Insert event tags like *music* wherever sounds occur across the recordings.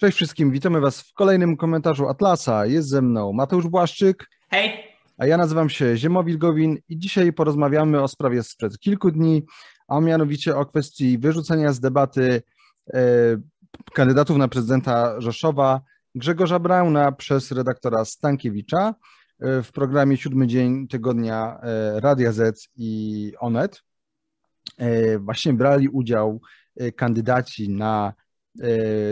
Cześć wszystkim, witamy Was w kolejnym komentarzu Atlasa. Jest ze mną Mateusz Błaszczyk. Hej! A ja nazywam się Ziemowil Gowin i dzisiaj porozmawiamy o sprawie sprzed kilku dni, a mianowicie o kwestii wyrzucenia z debaty e, kandydatów na prezydenta Rzeszowa Grzegorza Brauna przez redaktora Stankiewicza e, w programie Siódmy Dzień Tygodnia e, Radia Z i Onet. E, właśnie brali udział kandydaci na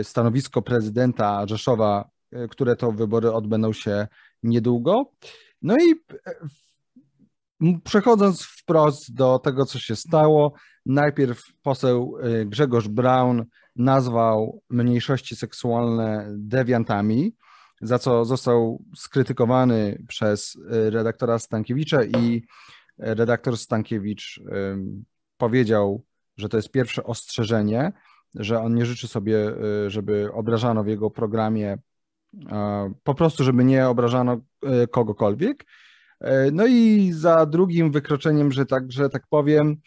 stanowisko prezydenta Rzeszowa, e, które to wybory odbędą się niedługo. No i e, przechodząc wprost do tego, co się stało, najpierw poseł e, Grzegorz Braun nazwał mniejszości seksualne dewiantami, za co został skrytykowany przez e, redaktora Stankiewicza i redaktor Stankiewicz powiedział, że to jest pierwsze ostrzeżenie, że on nie życzy sobie, e, żeby obrażano w jego programie, e, po prostu, żeby nie obrażano e, kogokolwiek. No i za drugim wykroczeniem, że tak, że tak powiem,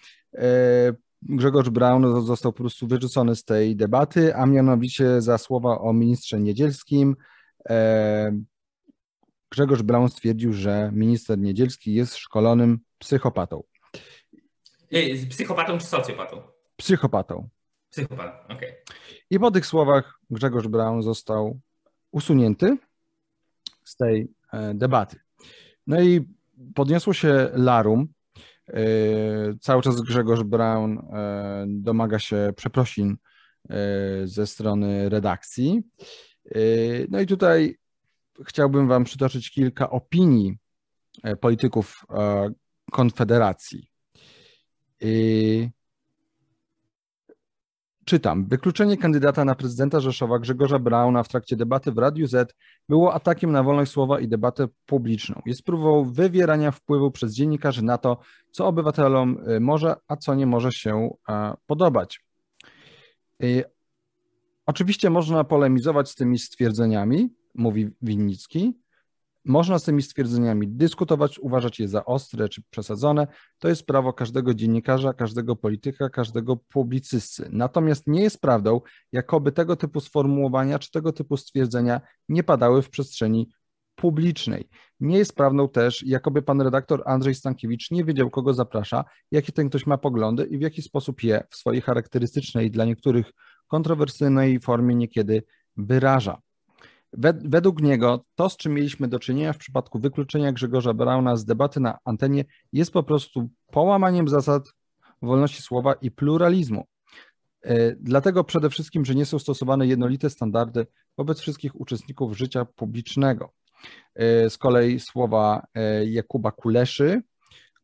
Grzegorz Braun został po prostu wyrzucony z tej debaty, a mianowicie za słowa o ministrze Niedzielskim. Grzegorz Braun stwierdził, że minister Niedzielski jest szkolonym psychopatą. Psychopatą czy socjopatą? Psychopatą. Psychopatą, okej. I po tych słowach Grzegorz Braun został usunięty z tej e, debaty. No i podniosło się larum. E, Cały czas Grzegorz Braun e, domaga się przeprosin ze strony redakcji. No i tutaj chciałbym Wam przytoczyć kilka opinii polityków Konfederacji. Czytam. Wykluczenie kandydata na prezydenta Rzeszowa Grzegorza Brauna w trakcie debaty w Radiu Z było atakiem na wolność słowa i debatę publiczną. Jest próbą wywierania wpływu przez dziennikarzy na to, co obywatelom y, może, a co nie może się podobać. Y, Oczywiście można polemizować z tymi stwierdzeniami, mówi Winnicki. Można z tymi stwierdzeniami dyskutować, uważać je za ostre czy przesadzone. To jest prawo każdego dziennikarza, każdego polityka, każdego publicysty. Natomiast nie jest prawdą, jakoby tego typu sformułowania czy tego typu stwierdzenia nie padały w przestrzeni publicznej. Nie jest prawdą też, jakoby pan redaktor Andrzej Stankiewicz nie wiedział, kogo zaprasza, jakie ten ktoś ma poglądy i w jaki sposób je w swojej charakterystycznej, dla niektórych kontrowersyjnej formie niekiedy wyraża. Wed- Według niego to, z czym mieliśmy do czynienia w przypadku wykluczenia Grzegorza Brauna z debaty na antenie, jest po prostu połamaniem zasad wolności słowa i pluralizmu. E, Dlatego przede wszystkim, że nie są stosowane jednolite standardy wobec wszystkich uczestników życia publicznego. E, Z kolei słowa e, Jakuba Kuleszy,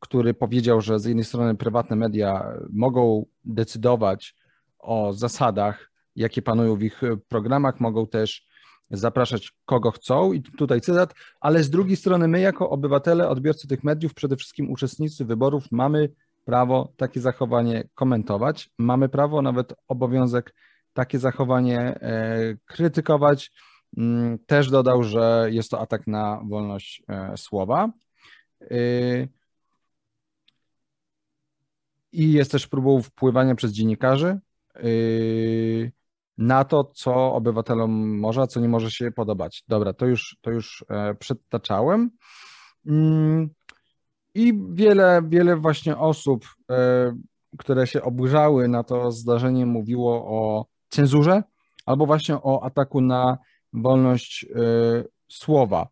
który powiedział, że z jednej strony prywatne media mogą decydować o zasadach, jakie panują w ich programach, mogą też zapraszać kogo chcą i tutaj cytat, ale z drugiej strony my jako obywatele, odbiorcy tych mediów, przede wszystkim uczestnicy wyborów mamy prawo takie zachowanie komentować, mamy prawo, nawet obowiązek takie zachowanie e, krytykować. Mm, Też dodał, że jest to atak na wolność e, słowa. Y, I jest też próbą wpływania przez dziennikarzy y, na to, co obywatelom może, a co nie może się podobać. Dobra, to już, to już e, przedtaczałem. Mm, I wiele, wiele właśnie osób, e, które się oburzały na to zdarzenie, mówiło o cenzurze albo właśnie o ataku na wolność e, słowa.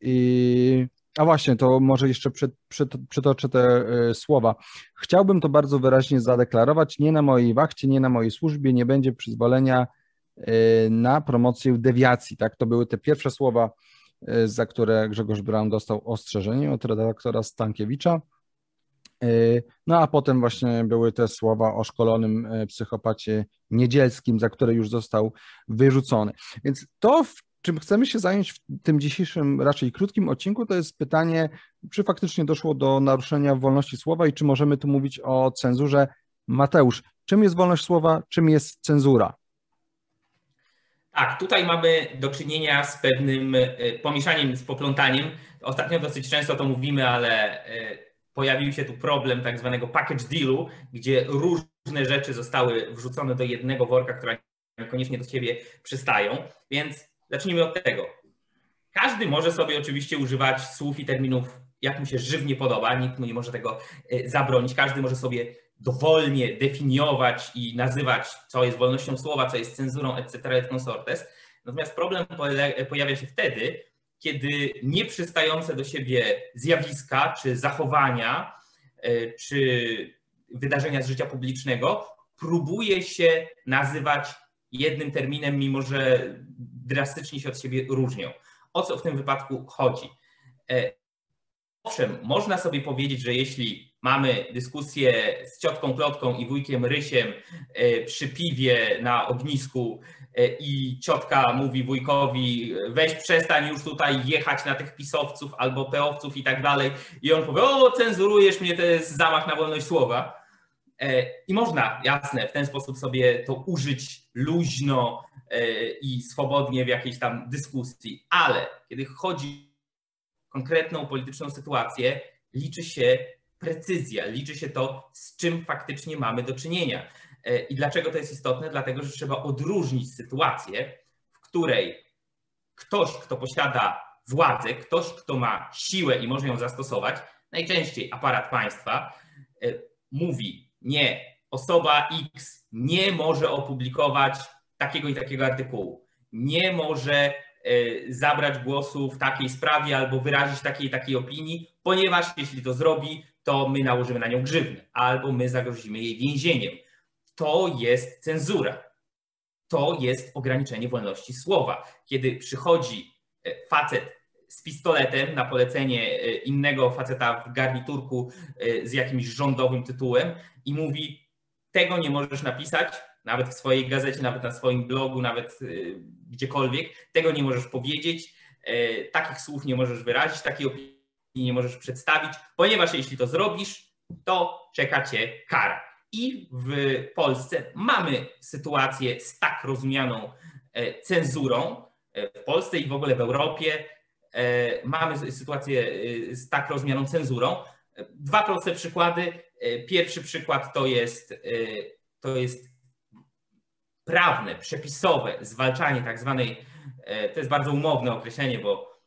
I, a właśnie, to może jeszcze przy, przy, przytoczę te e, słowa. Chciałbym to bardzo wyraźnie zadeklarować. Nie na mojej wachcie, nie na mojej służbie nie będzie przyzwolenia e, na promocję dewiacji. Tak, to były te pierwsze słowa, e, za które Grzegorz Braun dostał ostrzeżenie od redaktora Stankiewicza. No a potem właśnie były te słowa o szkolonym psychopacie niedzielskim, za które już został wyrzucony. Więc to, w czym chcemy się zająć w tym dzisiejszym raczej krótkim odcinku, to jest pytanie, czy faktycznie doszło do naruszenia wolności słowa i czy możemy tu mówić o cenzurze. Mateusz, czym jest wolność słowa, czym jest cenzura? Tak, tutaj mamy do czynienia z pewnym y, pomieszaniem, z poplątaniem. Ostatnio dosyć często to mówimy, ale y, pojawił się tu problem tak zwanego package dealu, gdzie różne rzeczy zostały wrzucone do jednego worka, która koniecznie do siebie przystają. Więc zacznijmy od tego. Każdy może sobie oczywiście używać słów i terminów, jak mu się żywnie podoba, nikt mu nie może tego e, zabronić. Każdy może sobie dowolnie definiować i nazywać, co jest wolnością słowa, co jest cenzurą, etc., et consortes. Natomiast problem pojawia się wtedy, kiedy nieprzystające do siebie zjawiska czy zachowania, e, czy wydarzenia z życia publicznego próbuje się nazywać jednym terminem, mimo że drastycznie się od siebie różnią. O co w tym wypadku chodzi? E, owszem, można sobie powiedzieć, że jeśli mamy dyskusję z ciotką Plotką i wujkiem Rysiem e, przy piwie na ognisku e, i ciotka mówi wujkowi weź przestań już tutaj jechać na tych pisowców albo peowców i tak dalej i on powie o cenzurujesz mnie, to jest zamach na wolność słowa. E, I można, jasne, w ten sposób sobie to użyć luźno i swobodnie w jakiejś tam dyskusji, ale kiedy chodzi o konkretną polityczną sytuację, liczy się precyzja, liczy się to, z czym faktycznie mamy do czynienia. E, I dlaczego to jest istotne? Dlatego, że trzeba odróżnić sytuację, w której ktoś, kto posiada władzę, ktoś, kto ma siłę i może ją zastosować, najczęściej aparat państwa, e, mówi: Nie, osoba X nie może opublikować takiego i takiego artykułu, nie może e, zabrać głosu w takiej sprawie albo wyrazić takiej i takiej opinii, ponieważ jeśli to zrobi, to my nałożymy na nią grzywny albo my zagrozimy jej więzieniem. To jest cenzura. To jest ograniczenie wolności słowa. Kiedy przychodzi e, facet z pistoletem na polecenie e, innego faceta w garniturku e, z jakimś rządowym tytułem i mówi: Tego nie możesz napisać, nawet w swojej gazecie, nawet na swoim blogu, nawet gdziekolwiek, tego nie możesz powiedzieć, takich słów nie możesz wyrazić, takiej opinii nie możesz przedstawić, ponieważ jeśli to zrobisz, to czeka cię kara. I w Polsce mamy sytuację z tak rozumianą e, cenzurą. E, w Polsce i w ogóle w Europie e, mamy sytuację z tak rozumianą cenzurą. Dwa proste przykłady. Pierwszy przykład to jest, to jest prawne, przepisowe zwalczanie tak zwanej, to jest bardzo umowne określenie, bo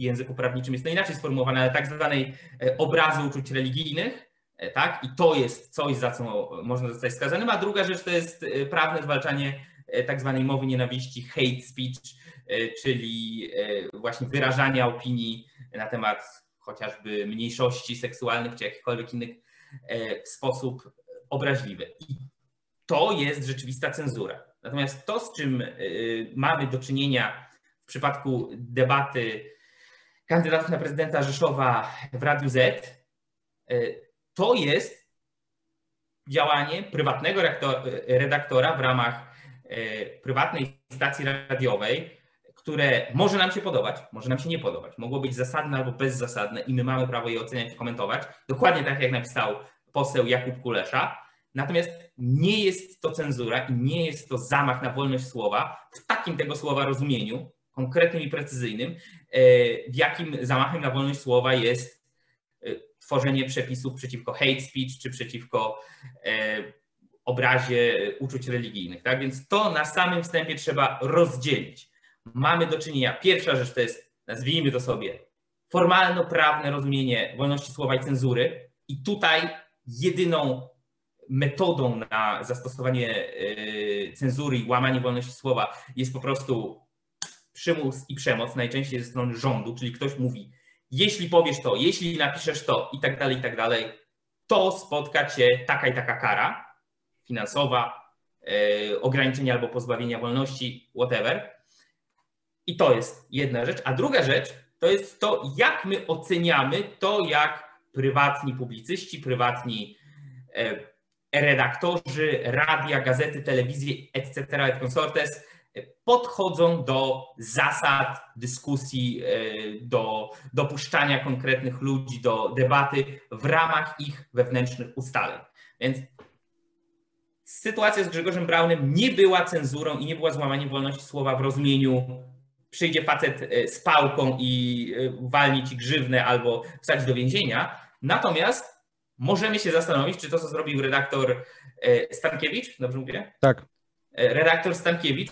języku prawniczym jest to inaczej sformułowane, ale tak zwanej e, obrazy uczuć religijnych, e, tak? I to jest coś, za co można zostać skazanym. A druga rzecz to jest e, prawne zwalczanie tak zwanej mowy nienawiści, hate speech, czyli właśnie wyrażania opinii na temat chociażby mniejszości seksualnych czy jakichkolwiek innych w sposób obraźliwy. I to jest rzeczywista cenzura. Natomiast to, z czym mamy do czynienia w przypadku debaty kandydatów na prezydenta Rzeszowa w Radiu Z, e, to jest działanie prywatnego redaktora w ramach e, prywatnej stacji radiowej, które może nam się podobać, może nam się nie podobać, mogło być zasadne albo bezzasadne i my mamy prawo je oceniać i komentować, dokładnie tak jak napisał poseł Jakub Kulesza. Natomiast nie jest to cenzura i nie jest to zamach na wolność słowa w takim tego słowa rozumieniu, konkretnym i precyzyjnym, e, w jakim zamachem na wolność słowa jest e, tworzenie przepisów przeciwko hate speech czy przeciwko e, obrazie uczuć religijnych. Tak? Więc to na samym wstępie trzeba rozdzielić. Mamy do czynienia, pierwsza rzecz to jest, nazwijmy to sobie, formalno-prawne rozumienie wolności słowa i cenzury i tutaj jedyną metodą na zastosowanie cenzury i łamanie wolności słowa jest po prostu przymus i przemoc, najczęściej ze strony rządu, czyli ktoś mówi, jeśli powiesz to, jeśli napiszesz to i tak dalej, i tak dalej, to spotka cię taka i taka kara finansowa, yy, ograniczenia albo pozbawienia wolności, whatever. I to jest jedna rzecz. A druga rzecz to jest to, jak my oceniamy to, jak prywatni publicyści, prywatni yy, redaktorzy radia, gazety, telewizji, etc., et consortes, podchodzą do zasad dyskusji, e, do dopuszczania konkretnych ludzi do debaty w ramach ich wewnętrznych ustaleń. Więc sytuacja z Grzegorzem Braunem nie była cenzurą i nie była złamaniem wolności słowa w rozumieniu przyjdzie facet e, z pałką i e, walni ci grzywnę albo wsadzi do więzienia. Natomiast możemy się zastanowić, czy to, co zrobił redaktor Stankiewicz, dobrze mówię? Tak redaktor Stankiewicz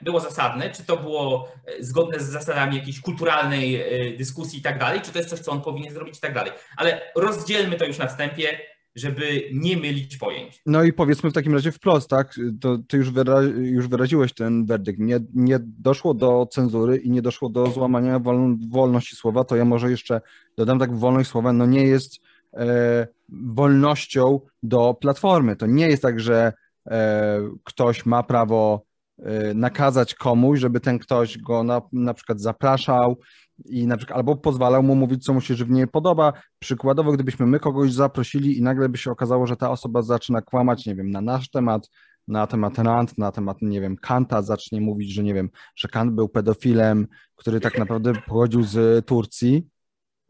było zasadne, czy to było zgodne z zasadami jakiejś kulturalnej dyskusji i tak dalej, czy to jest coś, co on powinien zrobić i tak dalej. Ale rozdzielmy to już na wstępie żeby nie mylić pojęć. No i powiedzmy w takim razie wprost, tak? To ty już, wyra już wyraziłeś ten werdykt. Nie, nie doszło do cenzury i nie doszło do złamania wol wolności słowa, to ja może jeszcze dodam tak, wolność słowa no nie jest e, wolnością do platformy. To nie jest tak, że e, ktoś ma prawo e, nakazać komuś, żeby ten ktoś go na, na przykład zapraszał, i na przykład albo pozwalał mu mówić, co mu się żywnie podoba. Przykładowo, gdybyśmy my kogoś zaprosili i nagle by się okazało, że ta osoba zaczyna kłamać, nie wiem, na nasz temat, na temat Rand, na temat, nie wiem, Kanta, zacznie mówić, że nie wiem, że Kant był pedofilem, który tak naprawdę pochodził z Turcji,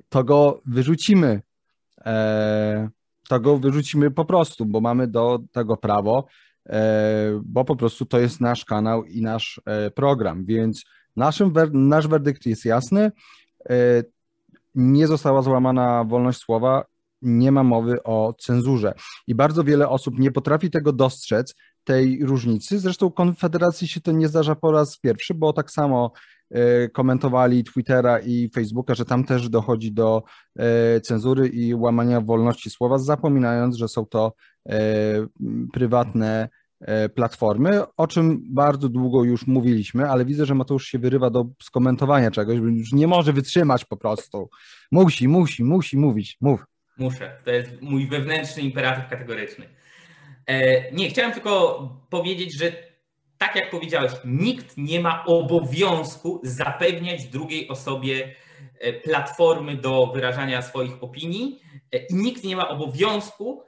to go wyrzucimy. Eee, to go wyrzucimy po prostu, bo mamy do tego prawo, e, bo po prostu to jest nasz kanał i nasz e, program, więc Naszym, nasz werdykt jest jasny. E, nie została złamana wolność słowa, nie ma mowy o cenzurze. I bardzo wiele osób nie potrafi tego dostrzec, tej różnicy. Zresztą Konfederacji się to nie zdarza po raz pierwszy, bo tak samo e, komentowali Twittera i Facebooka, że tam też dochodzi do e, cenzury i łamania wolności słowa, zapominając, że są to prywatne platformy, o czym bardzo długo już mówiliśmy, ale widzę, że Mateusz się wyrywa do skomentowania czegoś, już nie może wytrzymać po prostu. Musi, musi, musi mówić. Mów. Muszę. To jest mój wewnętrzny imperatyw kategoryczny. E, nie, chciałem tylko powiedzieć, że tak jak powiedziałeś, nikt nie ma obowiązku zapewniać drugiej osobie e, platformy do wyrażania swoich opinii i nikt nie ma obowiązku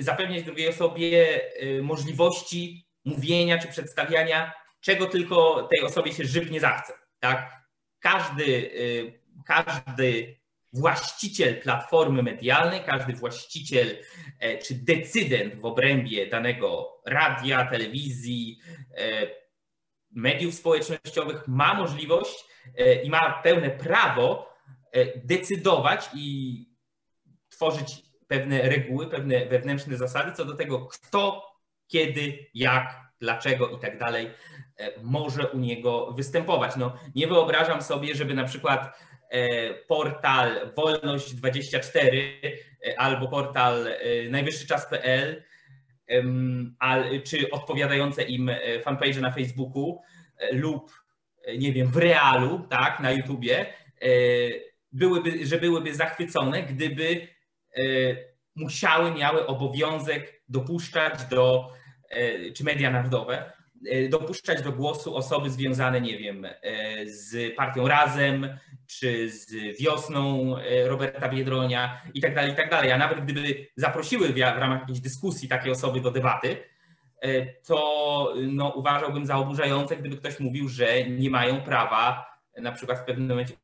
zapewniać drugiej osobie y, możliwości mówienia czy przedstawiania, czego tylko tej osobie się żywnie zachce. Tak? Każdy, y, każdy właściciel platformy medialnej, każdy właściciel e, czy decydent w obrębie danego radia, telewizji, e, mediów społecznościowych ma możliwość e, i ma pełne prawo decydować i tworzyć pewne reguły, pewne wewnętrzne zasady co do tego, kto, kiedy, jak, dlaczego i tak dalej e, może u niego występować. No, nie wyobrażam sobie, żeby na przykład e, portal Wolność24 e, albo portal najwyższyczas.pl czy odpowiadające im fanpage na Facebooku lub nie wiem, w realu, tak, na YouTubie, byłyby, że byłyby zachwycone, gdyby musiały, miały obowiązek dopuszczać do, e, czy media narodowe, e, dopuszczać do głosu osoby związane, nie wiem, z partią Razem, czy z wiosną Roberta Biedronia i tak dalej, i tak dalej. A nawet gdyby zaprosiły w ramach jakiejś dyskusji takie osoby do debaty, to no, uważałbym za oburzające, gdyby ktoś mówił, że nie mają prawa na przykład w pewnym momencie.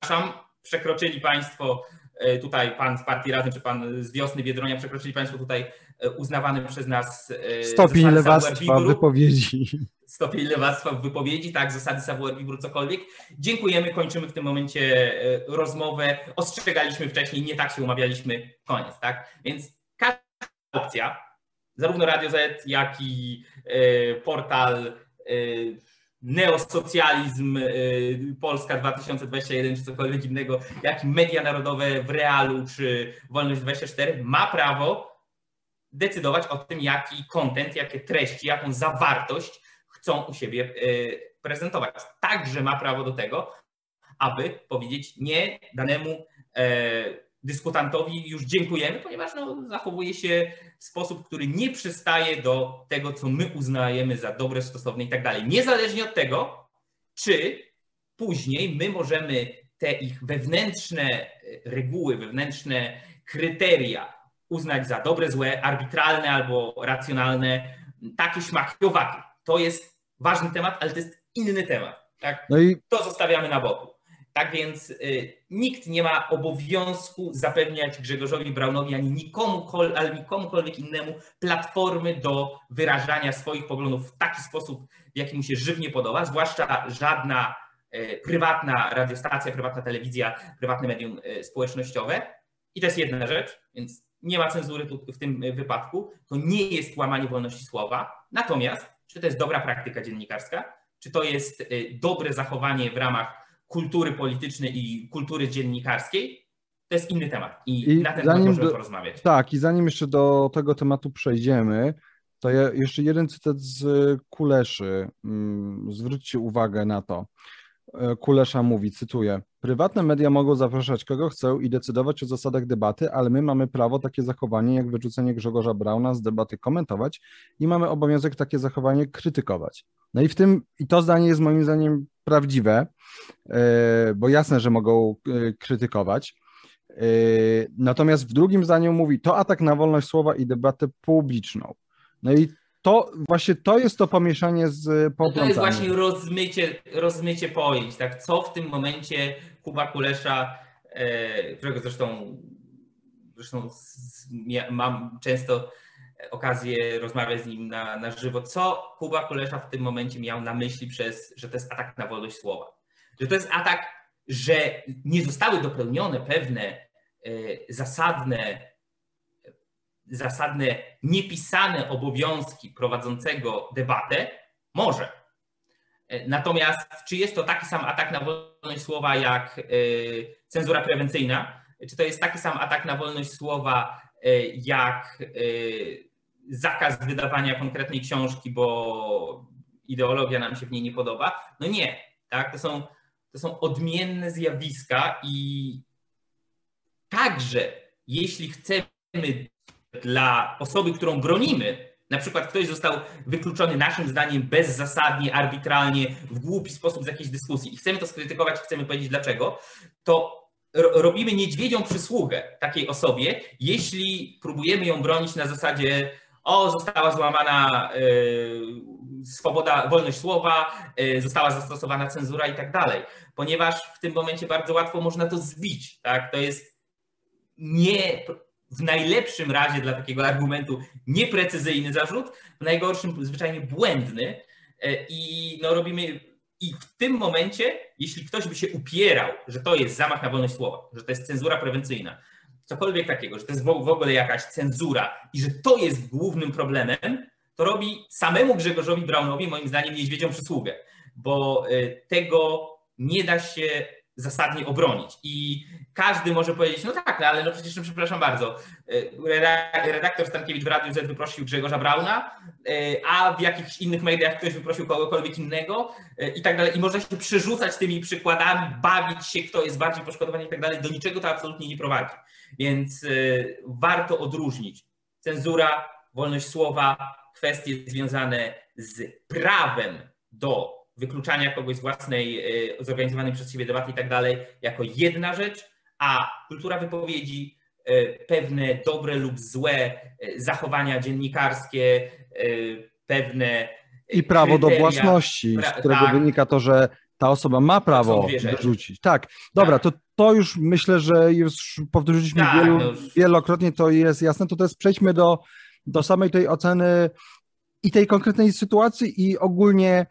Przepraszam, przekroczyli Państwo E, tutaj pan z partii Razem, czy pan z Wiosny Biedronia przekroczyli Państwo tutaj e, uznawany przez nas e, stopień lewactwa w wypowiedzi. Stopień lewactwa w wypowiedzi, tak, zasady savoir vivre, cokolwiek. Dziękujemy, kończymy w tym momencie rozmowę. Ostrzegaliśmy wcześniej, nie tak się umawialiśmy, koniec, tak? Więc każda opcja, zarówno Radio Z, jak i portal neosocjalizm y, Polska 2021 czy cokolwiek innego, jak media narodowe w realu czy Wolność 24 ma prawo decydować o tym, jaki kontent, jakie treści, jaką zawartość chcą u siebie y, prezentować. Także ma prawo do tego, aby powiedzieć nie danemu e, dyskutantowi już dziękujemy, ponieważ no, zachowuje się w sposób, który nie przystaje do tego, co my uznajemy za dobre, stosowne i tak dalej. Niezależnie od tego, czy później my możemy te ich wewnętrzne e, reguły, wewnętrzne kryteria uznać za dobre, złe, arbitralne albo racjonalne, takie śmaki, owaki. To jest ważny temat, ale to jest inny temat. Tak? No i... To zostawiamy na boku. Tak więc y, nikt nie ma obowiązku zapewniać Grzegorzowi Braunowi ani nikomu, ale nikomukolwiek innemu platformy do wyrażania swoich poglądów w taki sposób, w jaki mu się żywnie podoba, zwłaszcza żadna y, prywatna radiostacja, prywatna telewizja, prywatne medium y, społecznościowe. I to jest jedna rzecz, więc nie ma cenzury w tym wypadku, to nie jest łamanie wolności słowa. Natomiast, czy to jest dobra praktyka dziennikarska, czy to jest dobre zachowanie w ramach kultury politycznej i kultury dziennikarskiej, to jest inny temat i, I na ten temat możemy do, porozmawiać. Tak, i zanim jeszcze do tego tematu przejdziemy, to ja, jeszcze jeden cytat z Kuleszy. Mm, zwróćcie uwagę na to. E, Kulesza mówi, cytuję: Prywatne media mogą zapraszać kogo chcą i decydować o zasadach debaty, ale my mamy prawo takie zachowanie jak wyrzucenie Grzegorza Brauna z debaty komentować i mamy obowiązek takie zachowanie krytykować. No i w tym, i to zdanie jest moim zdaniem prawdziwe, e, bo jasne, że mogą e, krytykować. Natomiast w drugim zdaniu mówi, to atak na wolność słowa i debatę publiczną. No i to właśnie to jest to pomieszanie z poplątaniem. To jest właśnie rozmycie, rozmycie pojęć, tak? Co w tym momencie Kuba Kulesza, e, którego zresztą, zresztą mam często okazję rozmawiać z nim na, na żywo, co Kuba Kulesza w tym momencie miał na myśli przez, że to jest atak na wolność słowa. Że to jest atak, że nie zostały dopełnione pewne e, zasadne zasadne, niepisane obowiązki prowadzącego debatę, może. E, natomiast czy jest to taki sam atak na wolność słowa jak e, cenzura prewencyjna? Czy to jest taki sam atak na wolność słowa jak zakaz wydawania konkretnej książki, bo ideologia nam się w niej nie podoba? No nie. Tak? To, są, to są odmienne zjawiska i także jeśli chcemy dla osoby, którą bronimy, na przykład ktoś został wykluczony naszym zdaniem bezzasadnie, arbitralnie, w głupi sposób z jakiejś dyskusji i chcemy to skrytykować, chcemy powiedzieć dlaczego, to robimy niedźwiedzią przysługę takiej osobie, jeśli próbujemy ją bronić na zasadzie o, została złamana y, swoboda, wolność słowa, y, została zastosowana cenzura i tak dalej, ponieważ w tym momencie bardzo łatwo można to zbić. Tak? To jest nie w najlepszym razie dla takiego argumentu nieprecyzyjny zarzut, w najgorszym zwyczajnie błędny e, i no robimy i w tym momencie, jeśli ktoś by się upierał, że to jest zamach na wolność słowa, że to jest cenzura prewencyjna, cokolwiek takiego, że to jest w ogóle jakaś cenzura i że to jest głównym problemem, to robi samemu Grzegorzowi Braunowi moim zdaniem niedźwiedzią przysługę, bo e, tego nie da się zasadnie obronić. I każdy może powiedzieć, no tak, ale no przecież, no przepraszam bardzo, e, redaktor Stankiewicz w Radiu Z wyprosił Grzegorza Brauna, e, a w jakichś innych mediach ktoś wyprosił kogokolwiek innego e, i tak dalej. I można się przerzucać tymi przykładami, bawić się, kto jest bardziej poszkodowany i tak dalej. Do niczego to absolutnie nie prowadzi. Więc warto odróżnić cenzura, wolność słowa, kwestie związane z prawem do wykluczania kogoś z własnej, e, zorganizowanej przez siebie debaty i tak dalej, jako jedna rzecz, a kultura wypowiedzi, e, pewne dobre lub złe e, zachowania dziennikarskie, pewne. I prawo kryteria, do własności, z którego tak, wynika to, że ta osoba ma prawo wyrzucić. Tak, dobra, tak. to, to już myślę, że już powtórzyliśmy tak, wielu, no wielokrotnie, to jest jasne. To teraz przejdźmy do, do samej tej oceny i tej konkretnej sytuacji i ogólnie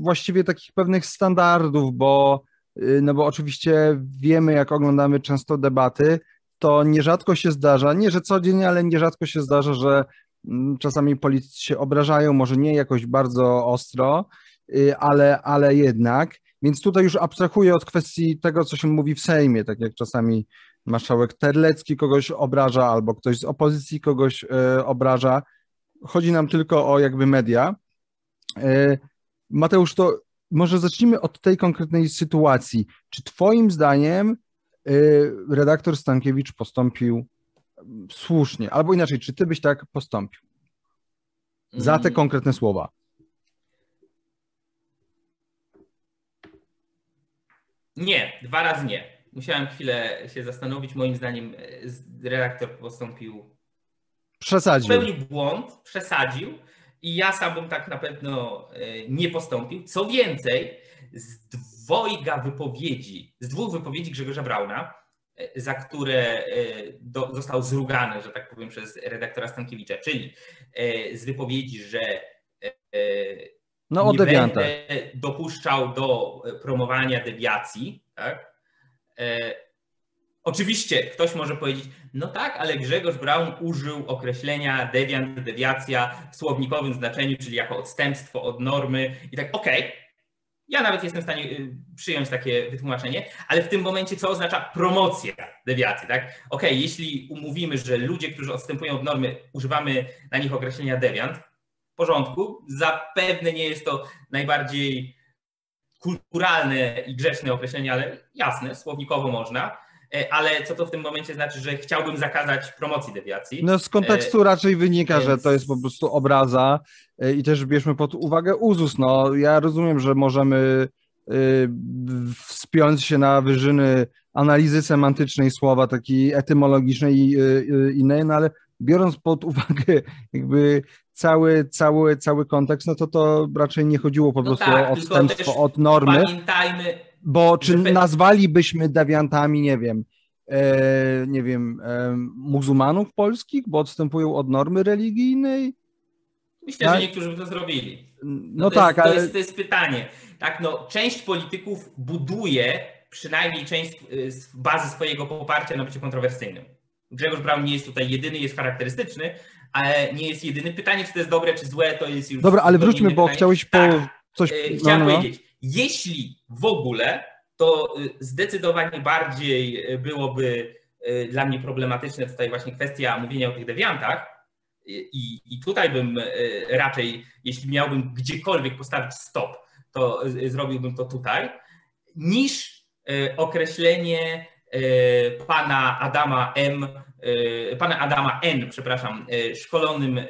właściwie takich pewnych standardów, bo, y, no bo oczywiście wiemy, jak oglądamy często debaty, to nierzadko się zdarza, nie że codziennie, ale nierzadko się zdarza, że mm, czasami politycy się obrażają, może nie jakoś bardzo ostro, y, ale, ale jednak. Więc tutaj już abstrahuję od kwestii tego, co się mówi w Sejmie, tak jak czasami marszałek Terlecki kogoś obraża, albo ktoś z opozycji kogoś y, obraża. Chodzi nam tylko o jakby media. E, Mateusz, to może zacznijmy od tej konkretnej sytuacji. Czy Twoim zdaniem e, redaktor Stankiewicz postąpił słusznie, albo inaczej, czy Ty byś tak postąpił? Za te mm. konkretne słowa. Nie, dwa razy nie. Musiałem chwilę się zastanowić. Moim zdaniem e, redaktor postąpił. Przesadził. Popełnił błąd, przesadził. I ja sam bym tak na pewno e, nie postąpił. Co więcej, z dwojga wypowiedzi, z dwóch wypowiedzi Grzegorza Brauna, e, za które e, do, został zrugany, że tak powiem, przez redaktora Stankiewicza, czyli z wypowiedzi, że no, nie będę dopuszczał do promowania dewiacji, tak? Oczywiście ktoś może powiedzieć, no tak, ale Grzegorz Braun użył określenia dewiant, dewiacja w słownikowym znaczeniu, czyli jako odstępstwo od normy i tak, okej, okay. ja nawet jestem w stanie y, przyjąć takie wytłumaczenie, ale w tym momencie co oznacza promocja dewiacji, tak? Okej, okay, jeśli umówimy, że ludzie, którzy odstępują od normy, używamy na nich określenia dewiant, w porządku, zapewne nie jest to najbardziej kulturalne i grzeczne określenie, ale jasne, słownikowo można, ale co to w tym momencie znaczy, że chciałbym zakazać promocji dewiacji? No z kontekstu e, raczej wynika, Więc... że to jest po prostu obraza e, i też bierzmy pod uwagę uzus. No ja rozumiem, że możemy wspiąć się na wyżyny analizy semantycznej słowa, takiej etymologicznej i innej, no ale biorąc pod uwagę jakby cały, cały, cały kontekst, no to to raczej nie chodziło po no prostu tak, o odstępstwo od normy. Pamiętajmy, bo czy nazwalibyśmy dewiantami, nie wiem, e, nie wiem, e, muzułmanów polskich, bo odstępują od normy religijnej? Myślę, tak? że niektórzy by to zrobili. No, no to tak, jest, ale... To jest, to jest pytanie. Tak, no, część polityków buduje przynajmniej część bazy swojego poparcia na bycie kontrowersyjnym. Grzegorz Braun nie jest tutaj jedyny, jest charakterystyczny, ale nie jest jedyny. Pytanie, czy to jest dobre, czy złe, to jest już... Dobra, ale wróćmy, bo pytanie. chciałeś po... Tak, coś... E, chciałem no, no. powiedzieć, jeśli w ogóle, to y, zdecydowanie bardziej y, byłoby y, dla mnie problematyczne tutaj właśnie kwestia mówienia o tych dewiantach. I, I tutaj bym raczej, jeśli miałbym gdziekolwiek postawić stop, to zrobiłbym to tutaj, niż określenie pana Adama M, pana Adama N, przepraszam, szkolonym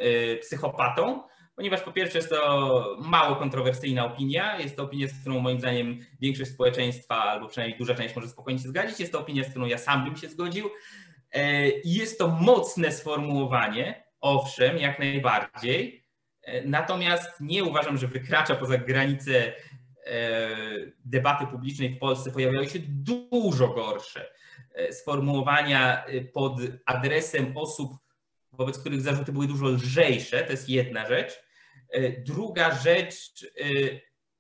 psychopatą, ponieważ po pierwsze jest to mało kontrowersyjna opinia, jest to opinia, z którą moim zdaniem większość społeczeństwa, albo przynajmniej duża część może spokojnie się zgodzić, jest to opinia, z którą ja sam bym się zgodził. E, jest to mocne sformułowanie, owszem, jak najbardziej, e, natomiast nie uważam, że wykracza poza granice e, debaty publicznej w Polsce, pojawiały się dużo gorsze sformułowania pod adresem osób, wobec których zarzuty były dużo lżejsze, to jest jedna rzecz. E, druga rzecz, e,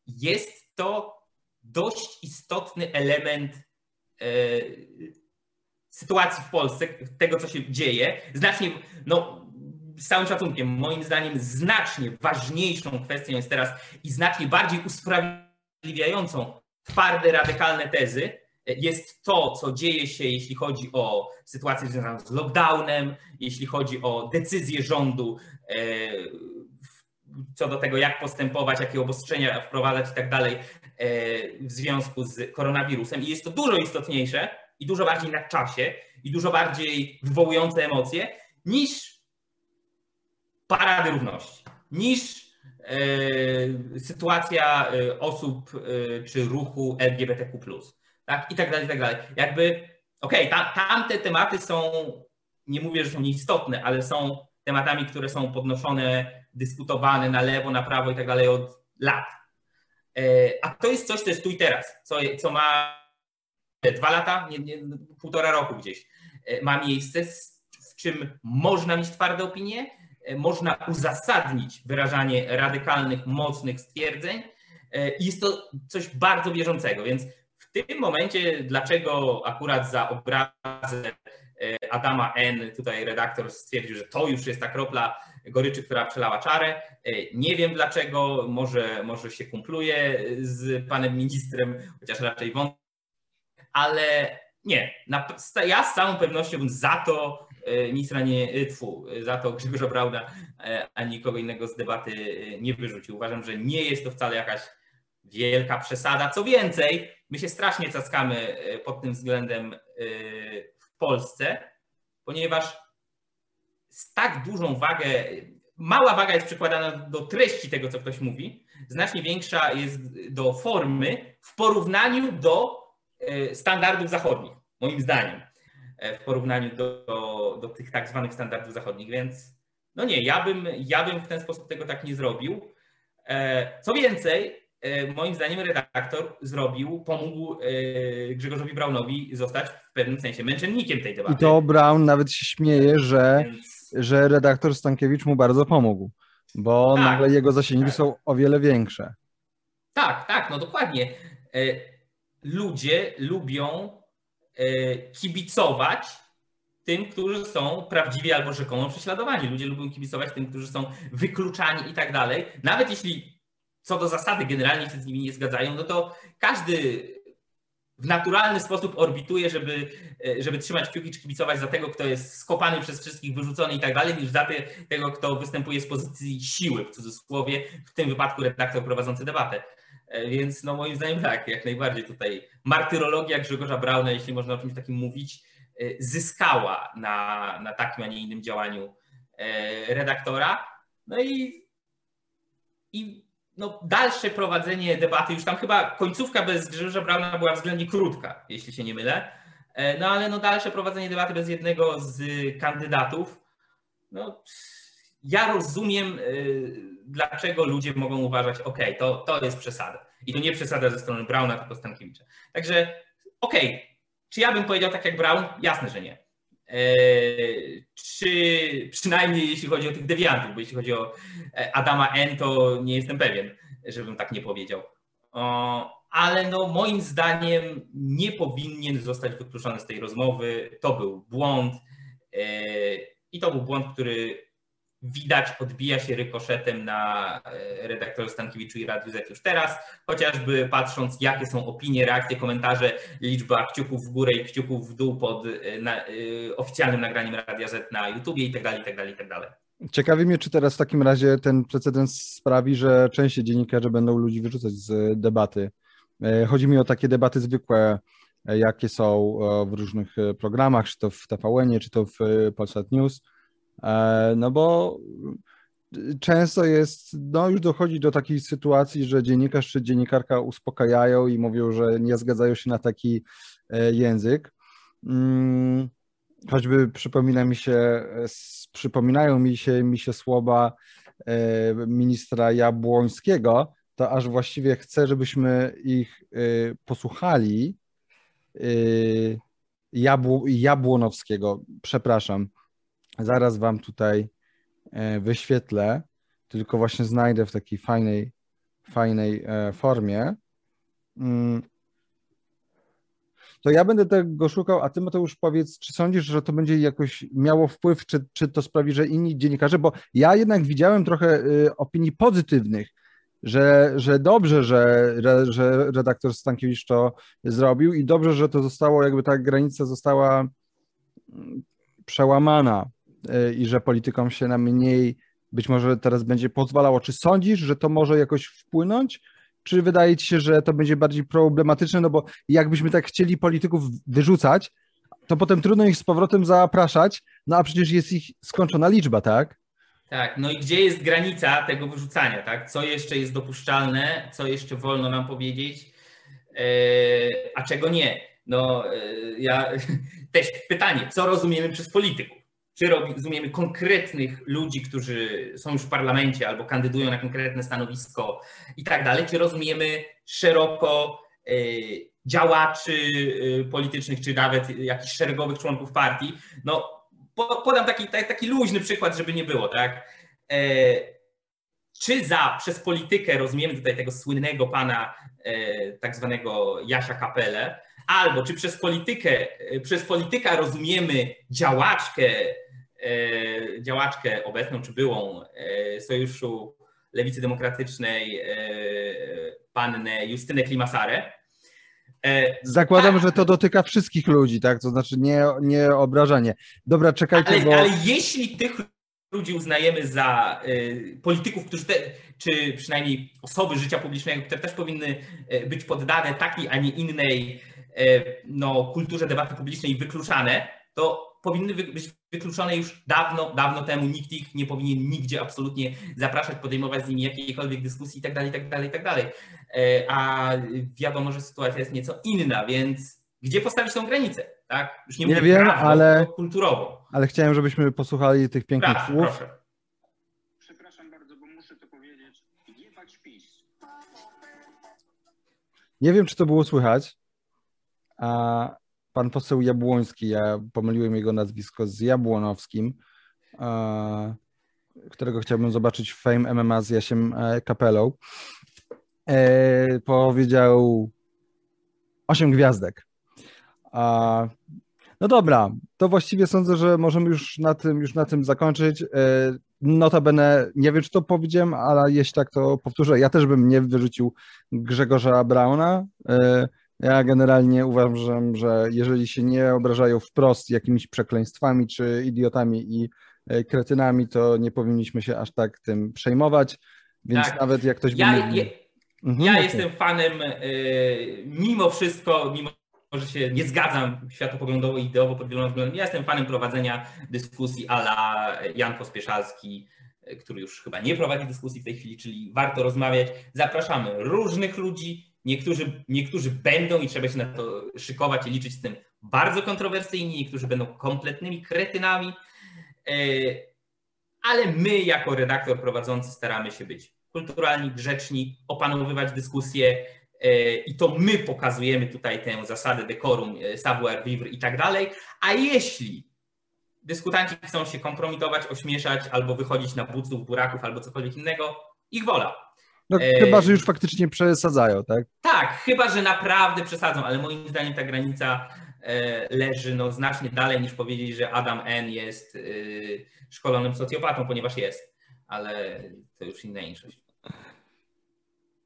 jest to dość istotny element e, sytuacji w Polsce, tego co się dzieje. Znacznie, no z całym szacunkiem, moim zdaniem znacznie ważniejszą kwestią jest teraz i znacznie bardziej usprawiedliwiającą twarde, radykalne tezy, jest to, co dzieje się, jeśli chodzi o sytuację związaną z lockdownem, jeśli chodzi o decyzję rządu co do tego, jak postępować, jakie obostrzenia wprowadzać i tak dalej e, w związku z koronawirusem. I jest to dużo istotniejsze i dużo bardziej na czasie i dużo bardziej wywołujące emocje niż parady równości, niż e, sytuacja osób czy ruchu LGBTQ tak? I tak dalej, i tak dalej. Jakby, okej, okay, ta, tamte tematy są, nie mówię, że są nieistotne, ale są tematami, które są podnoszone, dyskutowane na lewo, na prawo i tak dalej od lat. E, a to jest coś, co jest tu i teraz, co, co ma dwa lata, nie, nie, półtora roku gdzieś, e, ma miejsce, w czym można mieć twarde opinie, e, można uzasadnić wyrażanie radykalnych, mocnych stwierdzeń i jest to coś bardzo bieżącego, więc w tym momencie, dlaczego akurat za obrazę e, Adama N, tutaj redaktor stwierdził, że to już jest ta kropla goryczy, która przelała czarę. E, nie wiem dlaczego, może, może się kumpluje z panem ministrem, chociaż raczej wątpię, ale nie, ja z całą pewnością bym za to e, ministra nie, tfu, za to Grzegorza Brauna ani kogo innego z debaty nie wyrzucił. Uważam, że nie jest to wcale jakaś wielka przesada. Co więcej, my się strasznie cackamy e, pod tym względem e, Polsce, ponieważ z tak dużą wagę, mała waga jest przykładana do treści tego, co ktoś mówi, znacznie większa jest do formy w porównaniu do e, standardów zachodnich, moim zdaniem, w porównaniu do, do, do tych tak zwanych standardów zachodnich, więc no nie, ja bym, ja bym w ten sposób tego tak nie zrobił. Co więcej, E, moim zdaniem redaktor zrobił, pomógł e, Grzegorzowi Braunowi zostać w pewnym sensie męczennikiem tej debaty. I to Braun nawet się śmieje, że, Więc... że redaktor Stankiewicz mu bardzo pomógł, bo tak, nagle jego zasięgi tak. są o wiele większe. Tak, tak, no dokładnie. E, ludzie lubią kibicować tym, którzy są prawdziwie albo rzekomo prześladowani. Ludzie lubią kibicować tym, którzy są wykluczani i tak dalej. Nawet jeśli co do zasady generalnie się z nimi nie zgadzają, no to każdy w naturalny sposób orbituje, żeby, żeby trzymać kciuki czy kibicować za tego, kto jest skopany przez wszystkich, wyrzucony i tak dalej, niż za tego, kto występuje z pozycji siły, w cudzysłowie, w tym wypadku redaktor prowadzący debatę. Więc no moim zdaniem tak, jak najbardziej tutaj martyrologia Grzegorza Brauna, jeśli można o czymś takim mówić, zyskała na, na takim, a nie innym działaniu e, redaktora. No i, i no, dalsze prowadzenie debaty, już tam chyba końcówka bez Grzegorza Brauna była względnie krótka, jeśli się nie mylę. E, no ale no dalsze prowadzenie debaty bez jednego z kandydatów, no ja rozumiem, e, dlaczego ludzie mogą uważać, ok, to, to jest przesada. I to nie przesada ze strony Brauna, tylko Stankiewicza. Także ok, czy ja bym powiedział tak jak Brown? Jasne, że nie. Czy przynajmniej jeśli chodzi o tych dewiantów, bo jeśli chodzi o e, Adama N, to nie jestem pewien, żebym tak nie powiedział. Ale no, moim zdaniem nie powinien zostać wykluczony z tej rozmowy. To był błąd. E, I to był błąd, który widać, odbija się rykoszetem na e, redaktorze Stankiewiczu i Radiu Z już teraz, chociażby patrząc, jakie są opinie, reakcje, komentarze, liczba kciuków w górę i kciuków w dół pod e, na, y, oficjalnym nagraniem Radia Z na YouTubie i tak dalej, i tak dalej, i tak dalej. Ciekawi mnie, czy teraz w takim razie ten precedens sprawi, że częściej dziennikarze będą ludzi wyrzucać z debaty. Chodzi mi o takie debaty zwykłe, jakie są w różnych programach, czy to w TVN, czy to w Polsat News no bo często jest, no już dochodzi do takiej sytuacji, że dziennikarz czy dziennikarka uspokajają i mówią, że nie zgadzają się na taki e, język. Mm, choćby przypomina mi się, przypominają mi się, mi się słowa e, ministra Jabłońskiego, to aż właściwie chcę, żebyśmy ich posłuchali. Jabł, Jabłonowskiego, przepraszam. Zaraz Wam tutaj e, wyświetlę, tylko właśnie znajdę w takiej fajnej, fajnej e, formie. Mm. To ja będę tego szukał, a Ty Mateusz powiedz, czy sądzisz, że to będzie jakoś miało wpływ, czy, czy to sprawi, że inni dziennikarze, bo ja jednak widziałem trochę y, opinii pozytywnych, że, że dobrze, że, że redaktor Stankiewicz to zrobił i dobrze, że to zostało, jakby ta granica została mm, przełamana i że politykom się na mniej być może teraz będzie pozwalało. Czy sądzisz, że to może jakoś wpłynąć? Czy wydaje ci się, że to będzie bardziej problematyczne? No bo jakbyśmy tak chcieli polityków wyrzucać, to potem trudno ich z powrotem zapraszać, no a przecież jest ich skończona liczba, tak? Tak, no i gdzie jest granica tego wyrzucania, tak? Co jeszcze jest dopuszczalne, co jeszcze wolno nam powiedzieć, e, a czego nie? No, e, ja *laughs* też pytanie, co rozumiemy przez polityków? Czy rozumiemy konkretnych ludzi, którzy są już w parlamencie albo kandydują na konkretne stanowisko i tak dalej, czy rozumiemy szeroko e, działaczy e, politycznych, czy nawet jakichś szeregowych członków partii. No, podam taki, taki luźny przykład, żeby nie było, tak? E, czy za przez politykę rozumiemy tutaj tego słynnego pana tak zwanego Jasia Kapelę, albo czy przez politykę, przez polityka rozumiemy działaczkę E, działaczkę obecną czy byłą e, Sojuszu Lewicy Demokratycznej e, pannę Justynę Klimasarę. Zakładam, że to dotyka wszystkich ludzi, tak? To znaczy nie, nie obrażanie. Dobra, czekajcie, ale, bo... ale jeśli tych ludzi uznajemy za polityków, którzy te, czy przynajmniej osoby życia publicznego, które też powinny być poddane takiej, a nie innej no, kulturze debaty publicznej wykluczane, to powinny być wykluczone już dawno, dawno temu. Nikt ich nie powinien nigdzie absolutnie zapraszać, podejmować z nimi jakiejkolwiek dyskusji itd., itd., itd. A wiadomo, że sytuacja jest nieco inna, więc gdzie postawić tą granicę? Tak? Już nie, nie wiem, prawo, ale kulturowo. Ale chciałem, żebyśmy posłuchali tych pięknych proszę, słów. Proszę. Przepraszam bardzo, bo muszę to powiedzieć. Jebać PiS. Nie wiem, czy to było słychać. A pan poseł Jabłoński, ja pomyliłem jego nazwisko z Jabłonowskim, którego chciałbym zobaczyć w Fame MMA z Jasiem e, Kapelą, e, powiedział osiem gwiazdek. No dobra, to właściwie sądzę, że możemy już na tym, już na tym zakończyć. E, notabene, nie wiem, czy to powiedziałem, ale jeśli tak, to powtórzę. Ja też bym nie wyrzucił Grzegorza Brauna. E, ja generalnie uważam, że jeżeli się nie obrażają wprost jakimiś przekleństwami czy idiotami i e, kretynami, to nie powinniśmy się aż tak tym przejmować. Więc Tak. nawet jak ktoś by Ja, mówił... ja, Mhm, ja jestem fanem, y, mimo wszystko, mimo że się nie zgadzam światopoglądowo i ideowo pod wieloma względami, ja jestem fanem prowadzenia dyskusji ala Jan Pospieszalski, y, który już chyba nie prowadzi dyskusji w tej chwili, czyli warto rozmawiać. Zapraszamy różnych ludzi, niektórzy, niektórzy będą i trzeba się na to szykować i liczyć z tym bardzo kontrowersyjni, niektórzy będą kompletnymi kretynami, y, ale my jako redaktor prowadzący staramy się być kulturalni, grzeczni, opanowywać dyskusje e, i to my pokazujemy tutaj tę zasadę decorum, e, savoir vivre i tak dalej, a jeśli dyskutanci chcą się kompromitować, ośmieszać albo wychodzić na buców, buraków albo cokolwiek innego, ich wola. No, e, chyba, że już faktycznie przesadzają, tak? Tak, chyba, że naprawdę przesadzą, ale moim zdaniem ta granica e, leży no, znacznie dalej niż powiedzieć, że Adam N. jest e, szkolonym socjopatą, ponieważ jest, ale to już inna inszość.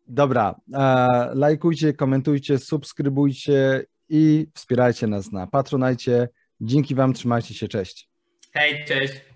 Dobra, e, lajkujcie, komentujcie, subskrybujcie i wspierajcie nas na Patronajcie. Dzięki Wam, trzymajcie się, cześć. Hej, cześć!